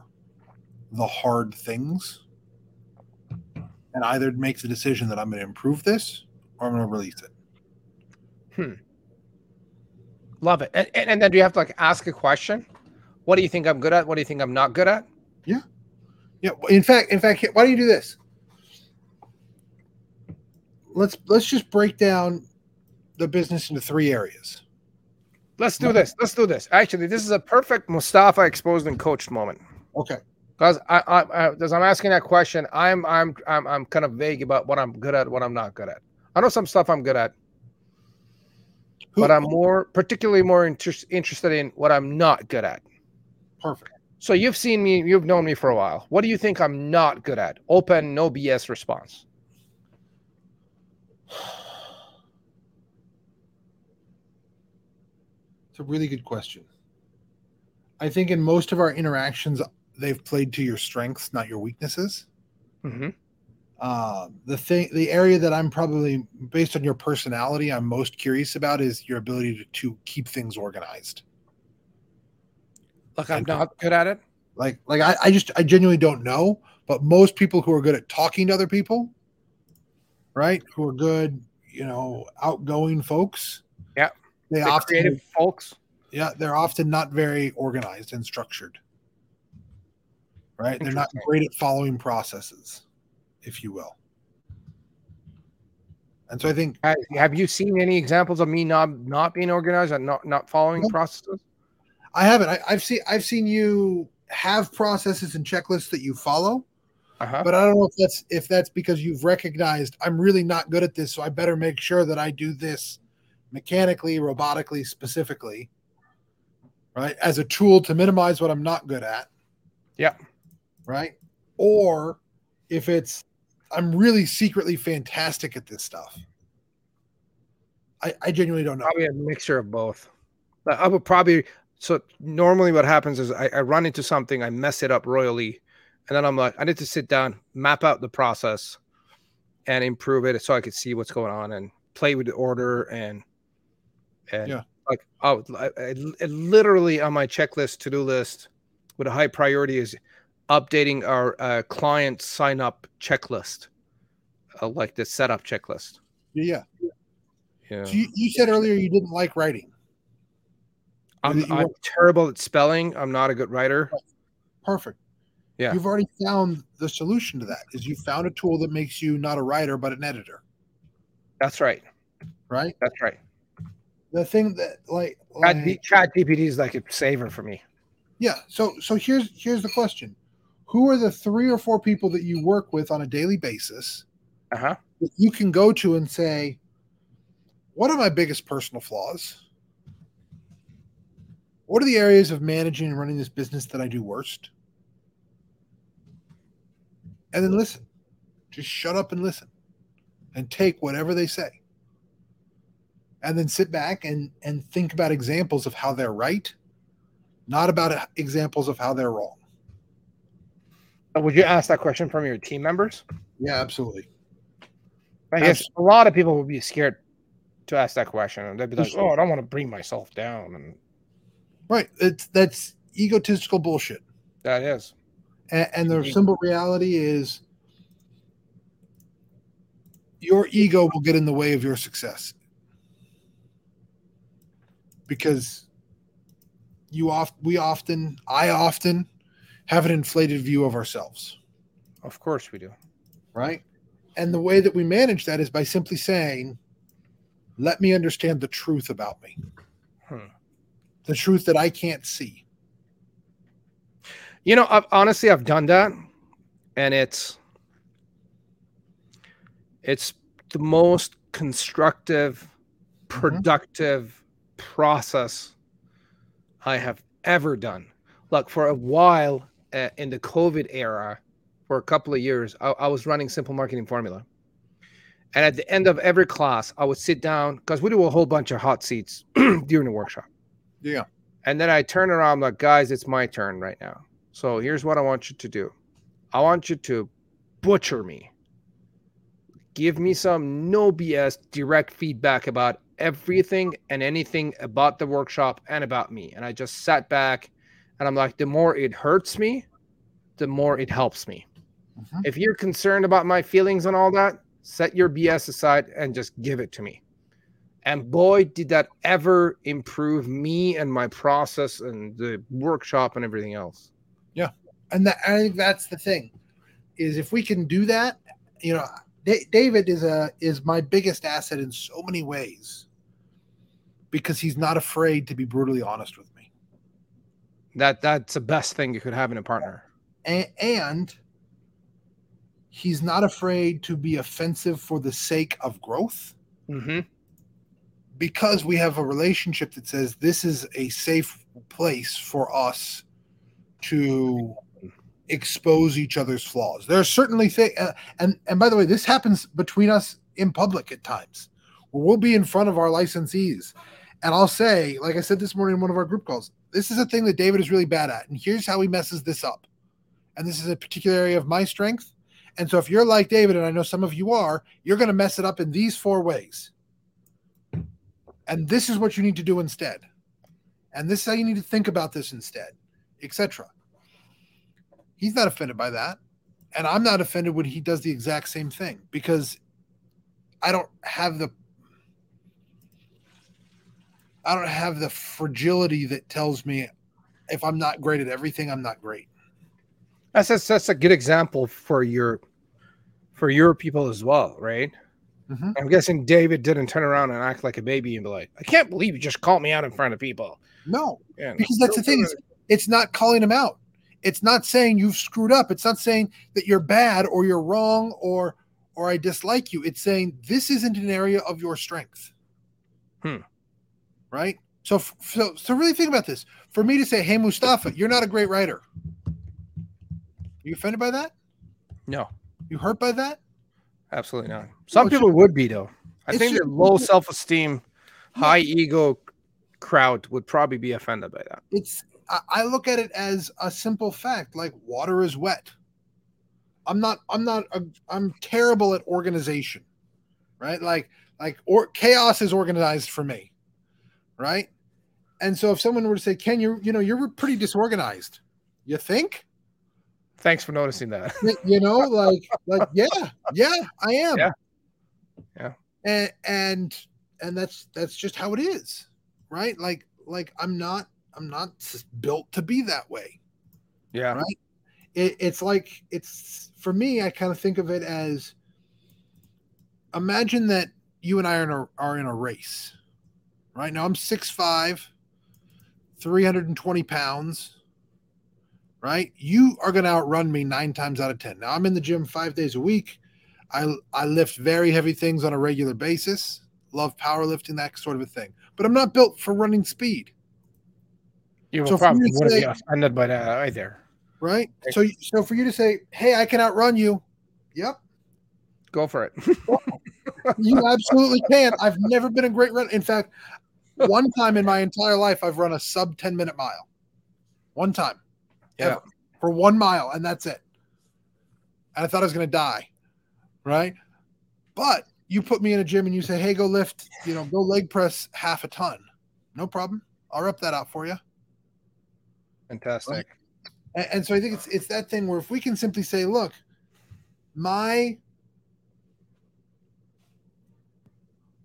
the hard things and either make the decision that I'm going to improve this or I'm going to release it. Hmm. Love it. And, and, and then do you have to like ask a question? What do you think I'm good at? What do you think I'm not good at? Yeah. Yeah. In fact, in fact, why don't you do this? Let's let's just break down the business into three areas. Let's do this. Let's do this. Actually, this is a perfect Mostafa exposed and coached moment. Okay. Because I, I, I, as I'm asking that question, I'm, I'm, I'm, I'm kind of vague about what I'm good at, what I'm not good at. I know some stuff I'm good at, Who- but I'm more, particularly more inter- interested in what I'm not good at. Perfect. So you've seen me, you've known me for a while. What do you think I'm not good at? Open, no BS response. It's a really good question. I think in most of our interactions, they've played to your strengths, not your weaknesses. Mm-hmm. Uh, the thing, the area that I'm probably based on your personality, I'm most curious about is your ability to, to keep things organized. Like I'm not good at it. Like, like I, I just, I genuinely don't know. But most people who are good at talking to other people right? Who are good, you know, outgoing folks. Yeah. They The often creative folks. yeah, they're often not very organized and structured. Right? They're not great at following processes, if you will. And so I think Have you seen any examples of me not not being organized and not not following Nope. processes? I haven't. I, I've seen I've seen you have processes and checklists that you follow, Uh-huh. but I don't know if that's if that's because you've recognized I'm really not good at this, so I better make sure that I do this mechanically, robotically, specifically, right? As a tool to minimize what I'm not good at. Yeah. Right. Or if it's I'm really secretly fantastic at this stuff. I, I genuinely don't know. Probably a mixture of both. I would probably so normally what happens is I, I run into something, I mess it up royally, and then I'm like, I need to sit down, map out the process, and improve it so I could see what's going on and play with the order and and Yeah. like oh, I, I- literally on my checklist to do list with a high priority is updating our uh, client sign up checklist, uh, like the setup checklist. Yeah. Yeah. So you, you said earlier you didn't like writing. I'm, I'm terrible at spelling. I'm not a good writer. Perfect. Yeah. You've already found the solution to that. Is you found a tool that makes you not a writer but an editor, That's right. right? That's right. The thing that like, Chat, like Chat GPT is like a saver for me. yeah. So so here's here's the question: Who are the three or four people that you work with on a daily basis Uh huh. you can go to and say, "What are my biggest personal flaws? What are the areas of managing and running this business that I do worst?" And then listen. Just shut up and listen, and take whatever they say, and then sit back and and think about examples of how they're right, not about examples of how they're wrong. Would you ask that question from your team members? Yeah, absolutely. I guess a lot of people would be scared to ask that question, and they'd be like, "Oh, I don't want to bring myself down," and Right. It's that's egotistical bullshit. that is. And, and the simple reality is your ego will get in the way of your success because you oft we often I often have an inflated view of ourselves, Of course, we do. right? And the way that we manage that is by simply saying, "Let me understand the truth about me. The truth that I can't see." You know, I've, honestly, I've done that, and it's it's the most constructive, productive process I have ever done. Look, for a while uh, in the COVID era, for a couple of years, I, I was running Simple Marketing Formula, and at the end of every class, I would sit down because we do a whole bunch of hot seats <clears throat> during the workshop. Yeah. And then I turn around, I'm like, guys, it's my turn right now. So here's what I want you to do. I want you to butcher me. Give me some no BS direct feedback about everything and anything about the workshop and about me. And I just sat back and I'm like, the more it hurts me, the more it helps me. Mhm. If you're concerned about my feelings and all that, set your BS aside and just give it to me. And boy, did that ever improve me and my process and the workshop and everything else. Yeah. And that I think that's the thing is if we can do that, you know, Da- David is a is my biggest asset in so many ways because he's not afraid to be brutally honest with me, That that's the best thing you could have in a partner. and, and he's not afraid to be offensive for the sake of growth Mm-hmm. Because we have a relationship that says this is a safe place for us to expose each other's flaws. There are certainly things, uh, and and by the way, this happens between us in public at times. Where we'll be in front of our licensees, and I'll say, like I said this morning in one of our group calls, this is a thing that David is really bad at, and here's how he messes this up. And this is a particular area of my strength. And so if you're like David, and I know some of you are, you're going to mess it up in these four ways. And this is what you need to do instead. And this is how you need to think about this instead, etc. He's not offended by that. And I'm not offended when he does the exact same thing because I don't have the I don't have the fragility that tells me if I'm not great at everything, I'm not great. That's that's, that's a good example for your for your people as well, right? Mhm. I'm guessing David didn't turn around and act like a baby and be like, "I can't believe you just called me out in front of people." No, Yeah, because that's the thing. is It's not calling him out. It's not saying you've screwed up. It's not saying that you're bad or you're wrong or or I dislike you. It's saying this isn't an area of your strength. Hmm. Right? So so so really think about this. For me to say, "Hey Mostafa, you're not a great writer." Are you offended by that? No, You hurt by that? Absolutely not. Some it's people would be though. I think just- the low self-esteem, high ego crowd would probably be offended by that. it's I, I look at it as a simple fact like water is wet i'm not i'm not a, i'm terrible at organization right like like or chaos is organized for me right and so if someone were to say ken you're you know you're pretty disorganized you think Thanks for noticing that. You know <laughs> like like yeah yeah i am Yeah. Yeah. and and and that's that's just how it is right like like i'm not i'm not built to be that way Yeah. Right. it, it's like it's for me i kind of think of it as imagine that you and i are in a, are in a race right now i'm 6'5 320 pounds right you are going to outrun me nine times out of ten now i'm in the gym five days a week i i lift very heavy things on a regular basis love powerlifting that sort of a thing but i'm not built for running speed You So probably wouldn't be offended by that either. right so so for you to say hey i can outrun you yep Go for it. <laughs> You absolutely can. I've never been a great runner. In fact, one time in my entire life, I've run a sub 10 minute mile. One time. Yeah. Ever. For one mile, and that's it. And I thought I was going to die. Right. But you put me in a gym and you say, hey, go lift, you know, go leg press half a ton. No problem. I'll rep that out for you. Fantastic. And, and so I think it's it's that thing where if we can simply say, look, my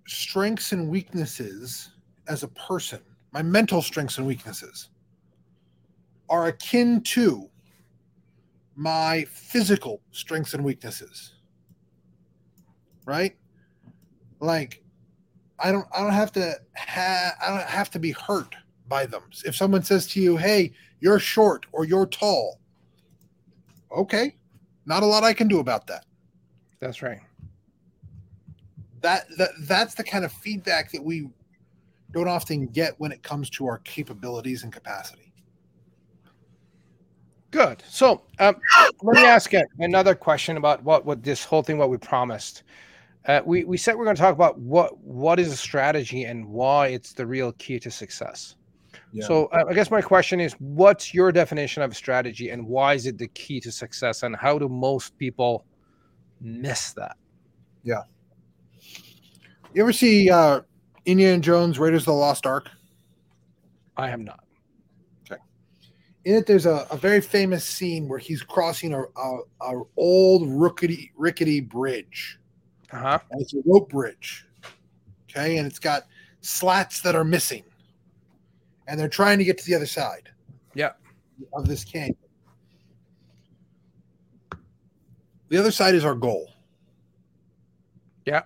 strengths and weaknesses as a person, my mental strengths and weaknesses are akin to my physical strengths and weaknesses. Right? Like I don't I don't have to ha- I don't have to be hurt by them. If someone says to you, "Hey, you're short or you're tall," okay, not a lot I can do about that. That's right. That that that's the kind of feedback that we don't often get when it comes to our capabilities and capacity. Good. So um, let me ask you another question about what what this whole thing, what we promised. Uh, we we said we're going to talk about what what is a strategy and why it's the real key to success. Yeah. So uh, I guess my question is, what's your definition of strategy, and why is it the key to success, and how do most people miss that? Yeah. You ever see uh, Indiana Jones Raiders of the Lost Ark? I have not. In it there's a, a very famous scene where he's crossing a, a, a old rickety rickety bridge Uh huh. and it's a rope bridge okay and it's got slats that are missing and they're trying to get to the other side Yeah. of this canyon the other side is our goal Yeah.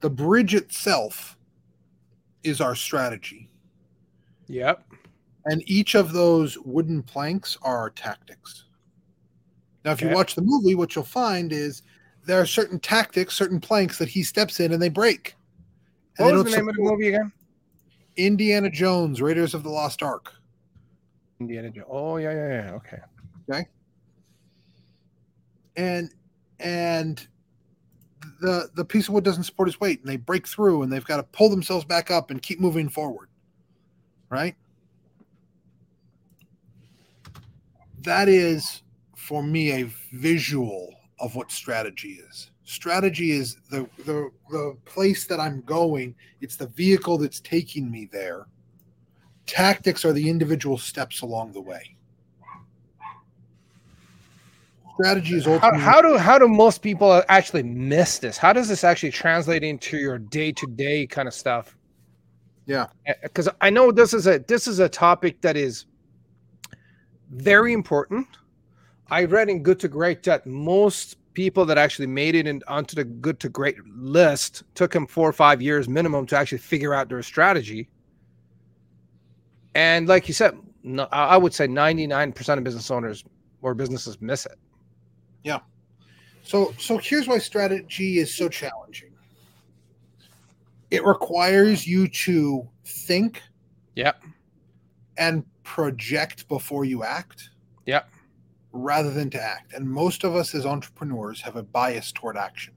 the bridge itself is our strategy Yep. And each of those wooden planks are tactics. Now, if you watch the movie, what you'll find is there are certain tactics, certain planks that he steps in and they break. And What they was the name of the movie again? Indiana Jones, Raiders of the Lost Ark. Indiana Jones. Oh yeah, yeah, yeah. Okay. And and the the piece of wood doesn't support its weight and they break through and they've got to pull themselves back up and keep moving forward. Right? That is for me a visual of what strategy is. Strategy is the the the place that I'm going. It's the vehicle that's taking me there. Tactics are the individual steps along the way. strategy is How, how do how do most people actually miss this? How does this actually translate into your day to day kind of stuff? Yeah. because I know this is a this is a topic that is very important. I read in Good to Great that most people that actually made it in, onto the Good to Great list took them four or five years minimum to actually figure out their strategy. And like you said, no, I would say ninety nine percent of business owners or businesses miss it. Yeah. So, so here's why strategy is so challenging. It requires you to think Yep. and project before you act. Yep. Rather than to act. And most of us as entrepreneurs have a bias toward action.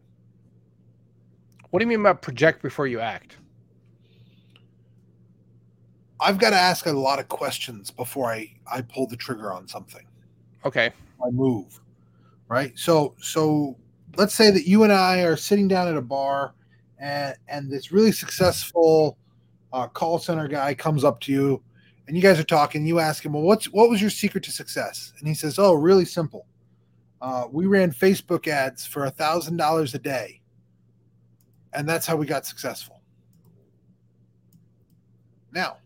What do you mean by project before you act? I've got to ask a lot of questions before I, I pull the trigger on something. Okay. I move. Right. So so let's say that you and I are sitting down at a bar and and this really successful uh, call center guy comes up to you and you guys are talking, you ask him, Well, what's what was your secret to success? And he says, Oh, really simple. Uh, we ran Facebook ads for a thousand dollars a day. And that's how we got successful. Now,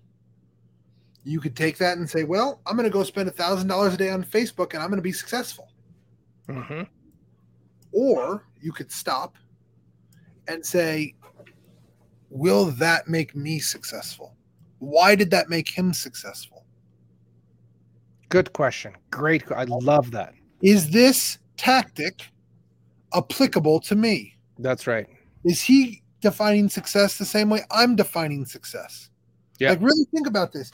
you could take that and say, Well, I'm going to go spend a thousand dollars a day on Facebook and I'm going to be successful. Mm-hmm. Or you could stop and say, Will that make me successful? Why did that make him successful? Good question. Great. I love that. Is this tactic applicable to me? That's right. Is he defining success the same way I'm defining success? Yeah. Like, really think about this.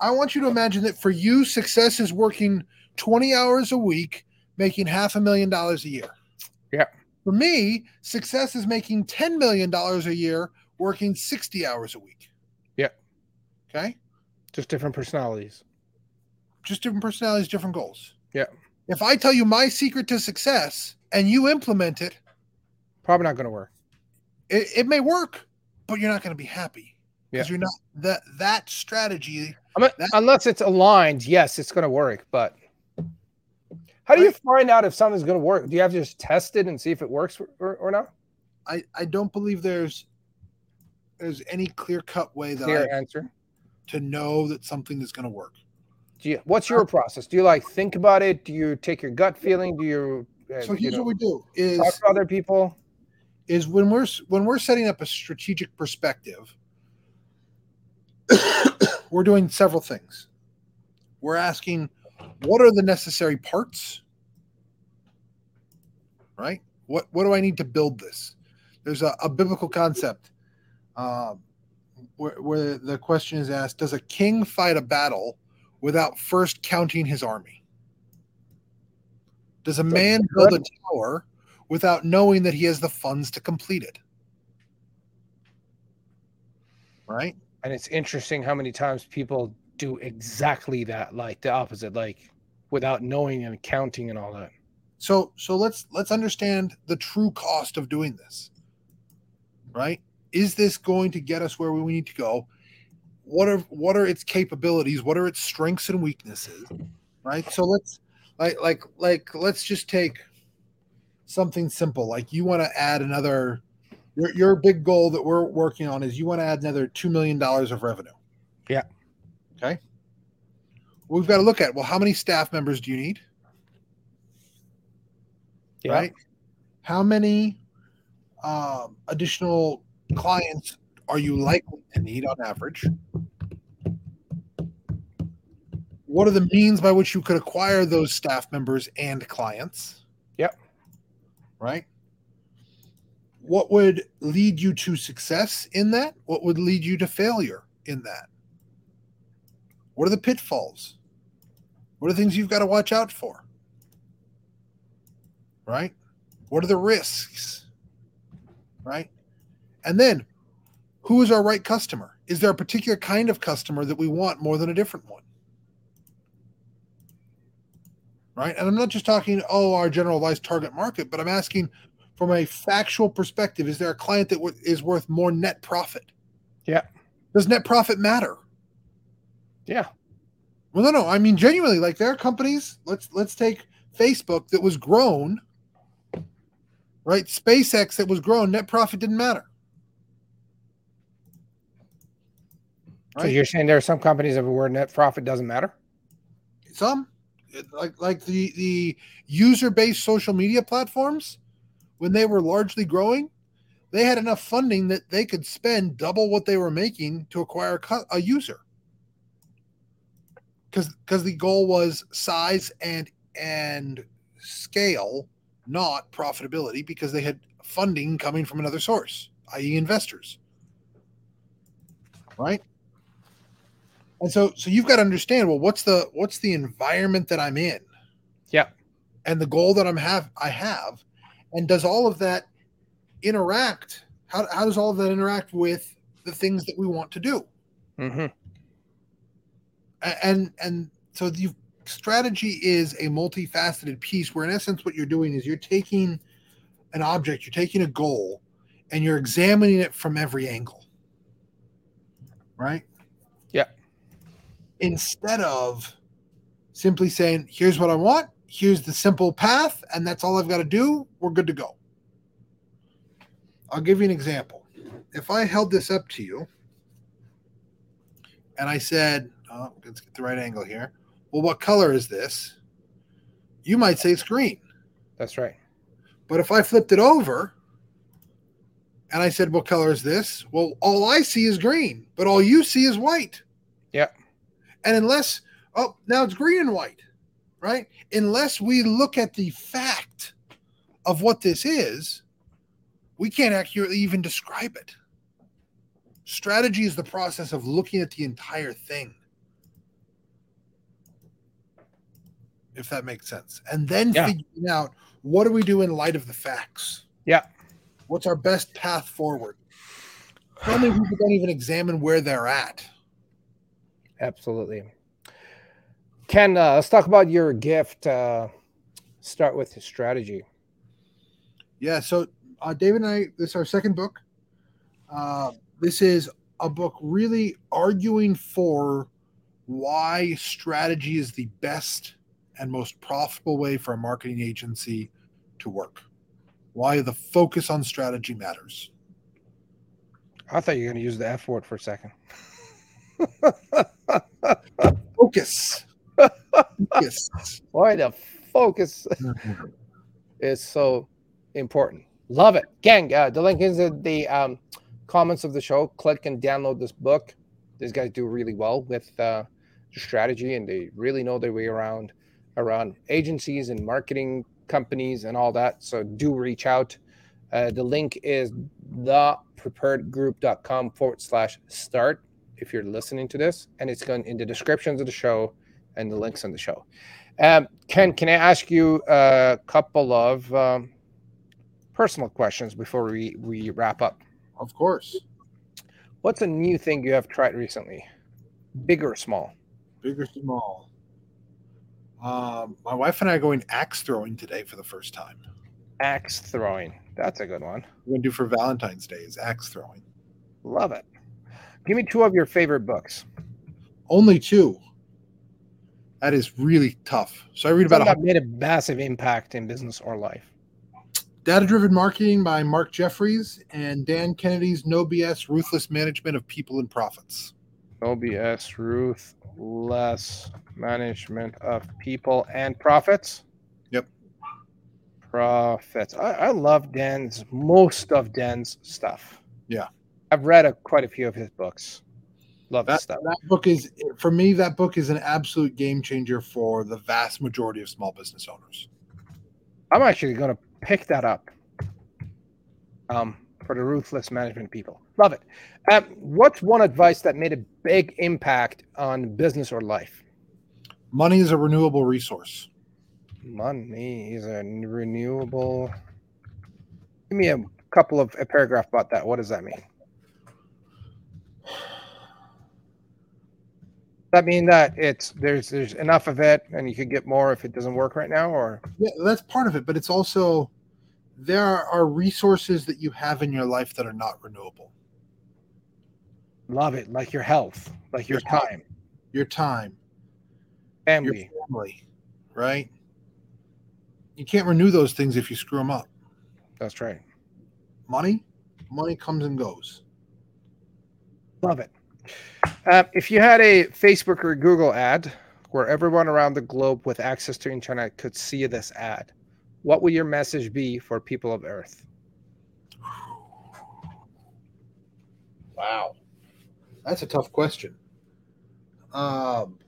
I want you to imagine that for you, success is working 20 hours a week, making half a million dollars a year. Yeah. For me, success is making $10 million a year, working 60 hours a week. Okay. Just different personalities. Just different personalities, different goals. Yeah. If I tell you my secret to success and you implement it, Probably not going to work. it, it may work, but you're not going to be happy because Yeah. you're not that that strategy. I mean, That- unless it's aligned, yes, it's going to work. But how do you find out if something's going to work? Do you have to just test it and see if it works or, or not? I, I don't believe there's there's any clear cut way that Clear I, answer. To know that something is going to work. Do you, what's your process? Do you like think about it? Do you take your gut feeling? Do you, uh, So you here's know, what we do: is talk to other people? is when we're when we're setting up a strategic perspective, <coughs> we're doing several things. We're asking, what are the necessary parts? Right? What what do I need to build this? There's a, a biblical concept um, where, where the question is asked: Does a king fight a battle without first counting his army? Does a man build a tower without knowing that he has the funds to complete it? Right? And it's interesting how many times people do exactly that, like the opposite, like without knowing and counting and all that. So so let's let's understand the true cost of doing this. Right? Is this going to get us where we need to go? What are what are its capabilities? What are its strengths and weaknesses? Right? So let's like like like let's just take something simple. Like you want to add another your your big goal that we're working on is you want to add another 2 million dollars of revenue. Yeah. Okay? We've got to look at well how many staff members do you need? Yeah. right? How many um, additional clients are you likely to need on average? What are the means by which you could acquire those staff members and clients? Yep. Right? What would lead you to success in that? What would lead you to failure in that? What are the pitfalls? What are the things you've got to watch out for? right? What are the risks? Right? And then who is our right customer? Is there a particular kind of customer that we want more than a different one? Right? And I'm not just talking, oh, our generalized target market, but I'm asking from a factual perspective, is there a client that w- is worth more net profit? Yeah. Does net profit matter? Yeah. Well, no, no. I mean, genuinely, like there are companies. Let's let's take Facebook that was grown, right? SpaceX that was grown, net profit didn't matter. So you're saying there are some companies that where net profit doesn't matter? Some like like the the user based social media platforms when they were largely growing, they had enough funding that they could spend double what they were making to acquire a user. Because because the goal was size and and scale, not profitability, because they had funding coming from another source, i.e., investors. Right? And so so you've got to understand, well, what's the what's the environment that I'm in? Yeah. And the goal that I'm have I have. And does all of that interact? How, how does all of that interact with the things that we want to do? Mm-hmm. And and so the strategy is a multifaceted piece where in essence what you're doing is you're taking an object, you're taking a goal, and you're examining it from every angle. Right? Instead of simply saying, here's what I want, here's the simple path, and that's all I've got to do, we're good to go. I'll give you an example. If I held this up to you and I said, oh, let's get the right angle here. Well, what color is this? You might say it's green. That's right. But if I flipped it over and I said, What color is this? Well, all I see is green, but all you see is white. Yeah. And unless, oh, now it's green and white, right? Unless we look at the fact of what this is, we can't accurately even describe it. Strategy is the process of looking at the entire thing. If that makes sense. And then yeah. figuring out what do we do in light of the facts? Yeah. What's our best path forward? Many people don't even examine where they're at? Absolutely. Ken, uh, let's talk about your gift. Uh, start with strategy. Yeah. So, uh, David and I, this is our second book. Uh, this is a book really arguing for why strategy is the best and most profitable way for a marketing agency to work. Why the focus on strategy matters. I thought you were going to use the F word for a second. <laughs> focus. focus. Why the focus is so important. Love it. Gang, uh, the link is in the um, comments of the show. Click and download this book. These guys do really well with uh, strategy and they really know their way around around agencies and marketing companies and all that. So do reach out. Uh, the link is thepreparedgroup.com forward slash start if you're listening to this, and it's going in the descriptions of the show and the links on the show. Um, Ken, can I ask you a couple of um, personal questions before we, we wrap up? Of course. What's a new thing you have tried recently? Big or small? Big or small? Um, my wife and I are going axe throwing today for the first time. Axe throwing. That's a good one. We're going to do for Valentine's Day is axe throwing. Love it. Give me two of your favorite books. Only two. That is really tough. So I read about a that made a massive impact in business or life. Data Driven Marketing by Mark Jeffries and Dan Kennedy's No BS Ruthless Management of People and Profits. No BS Ruthless management of people and profits. Yep. Profits. I, I love Dan's most of Dan's stuff. Yeah. I've read a, quite a few of his books. Love that stuff. That book is for me. That book is an absolute game changer for the vast majority of small business owners. I'm actually going to pick that up. Um, for the ruthless management people. Love it. Um, what's one advice that made a big impact on business or life? Money is a renewable resource. Money is a renewable. Give me a couple of a paragraph about that. What does that mean? That mean that it's there's there's enough of it and you could get more if it doesn't work right now or yeah that's part of it but it's also there are resources that you have in your life that are not renewable love it like your health like your, your time your time family. Your family, right? you can't renew those things if you screw them up. That's right. Money, money comes and goes. Love it. Uh, if you had a Facebook or Google ad where everyone around the globe with access to internet could see this ad, what would your message be for people of Earth? Wow, that's a tough question. Um,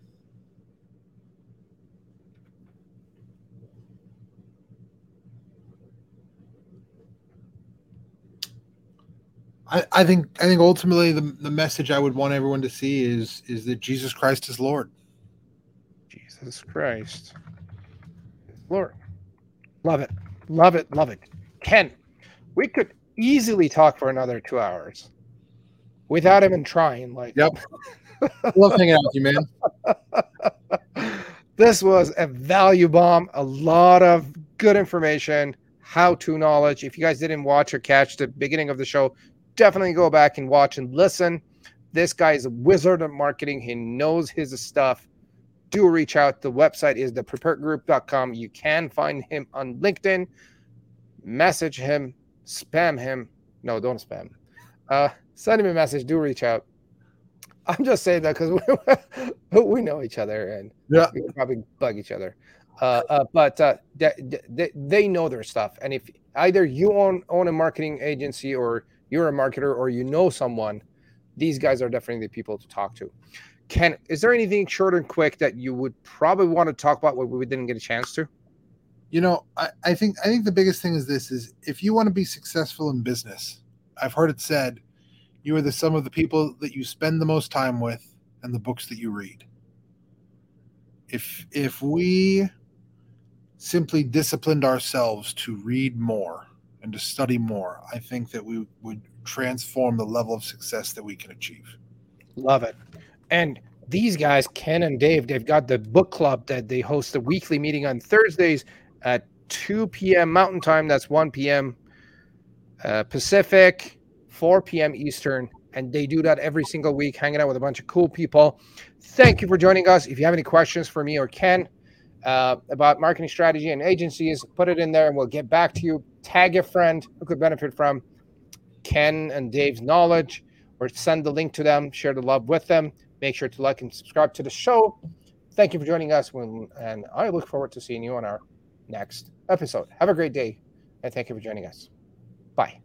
I, I think I think ultimately the, the message I would want everyone to see is is that Jesus Christ is Lord. Jesus Christ. Is Lord. Love it. Love it. Love it. Ken, we could easily talk for another two hours without even trying. Like Yep. <laughs> Love hanging out with you, man. this was a value bomb, a lot of good information, how to knowledge. If you guys didn't watch or catch the beginning of the show, definitely go back and watch and listen. This guy is a wizard of marketing. He knows his stuff. Do reach out. The website is thepreparedgroup.com. You can find him on LinkedIn. Message him, spam him. No, don't spam. Uh, send him a message. Do reach out. I'm just saying that because <laughs> we, we know each other and Yeah. we probably bug each other. Uh, uh, but uh, they, they, they know their stuff. And if either you own own a marketing agency or you're a marketer or you know someone, these guys are definitely the people to talk to. Ken, is there anything short and quick that you would probably want to talk about what we didn't get a chance to? You know, I, I think I think the biggest thing is this is if you want to be successful in business, I've heard it said, you are the sum of the people that you spend the most time with and the books that you read. If if we simply disciplined ourselves to read more and to study more, I think that we would transform the level of success that we can achieve. Love it. And these guys, Ken and Dave, they've got the book club that they host a weekly meeting on Thursdays at 2 p.m. Mountain Time. That's 1 p.m. Uh, Pacific, 4 p.m. Eastern. And they do that every single week, hanging out with a bunch of cool people. Thank you for joining us. If you have any questions for me or Ken uh, about marketing strategy and agencies, put it in there and we'll get back to you. Tag a friend who could benefit from Ken and Dave's knowledge or send the link to them, share the love with them. Make sure to like and subscribe to the show. Thank you for joining us, when, and I look forward to seeing you on our next episode. Have a great day, and thank you for joining us. Bye.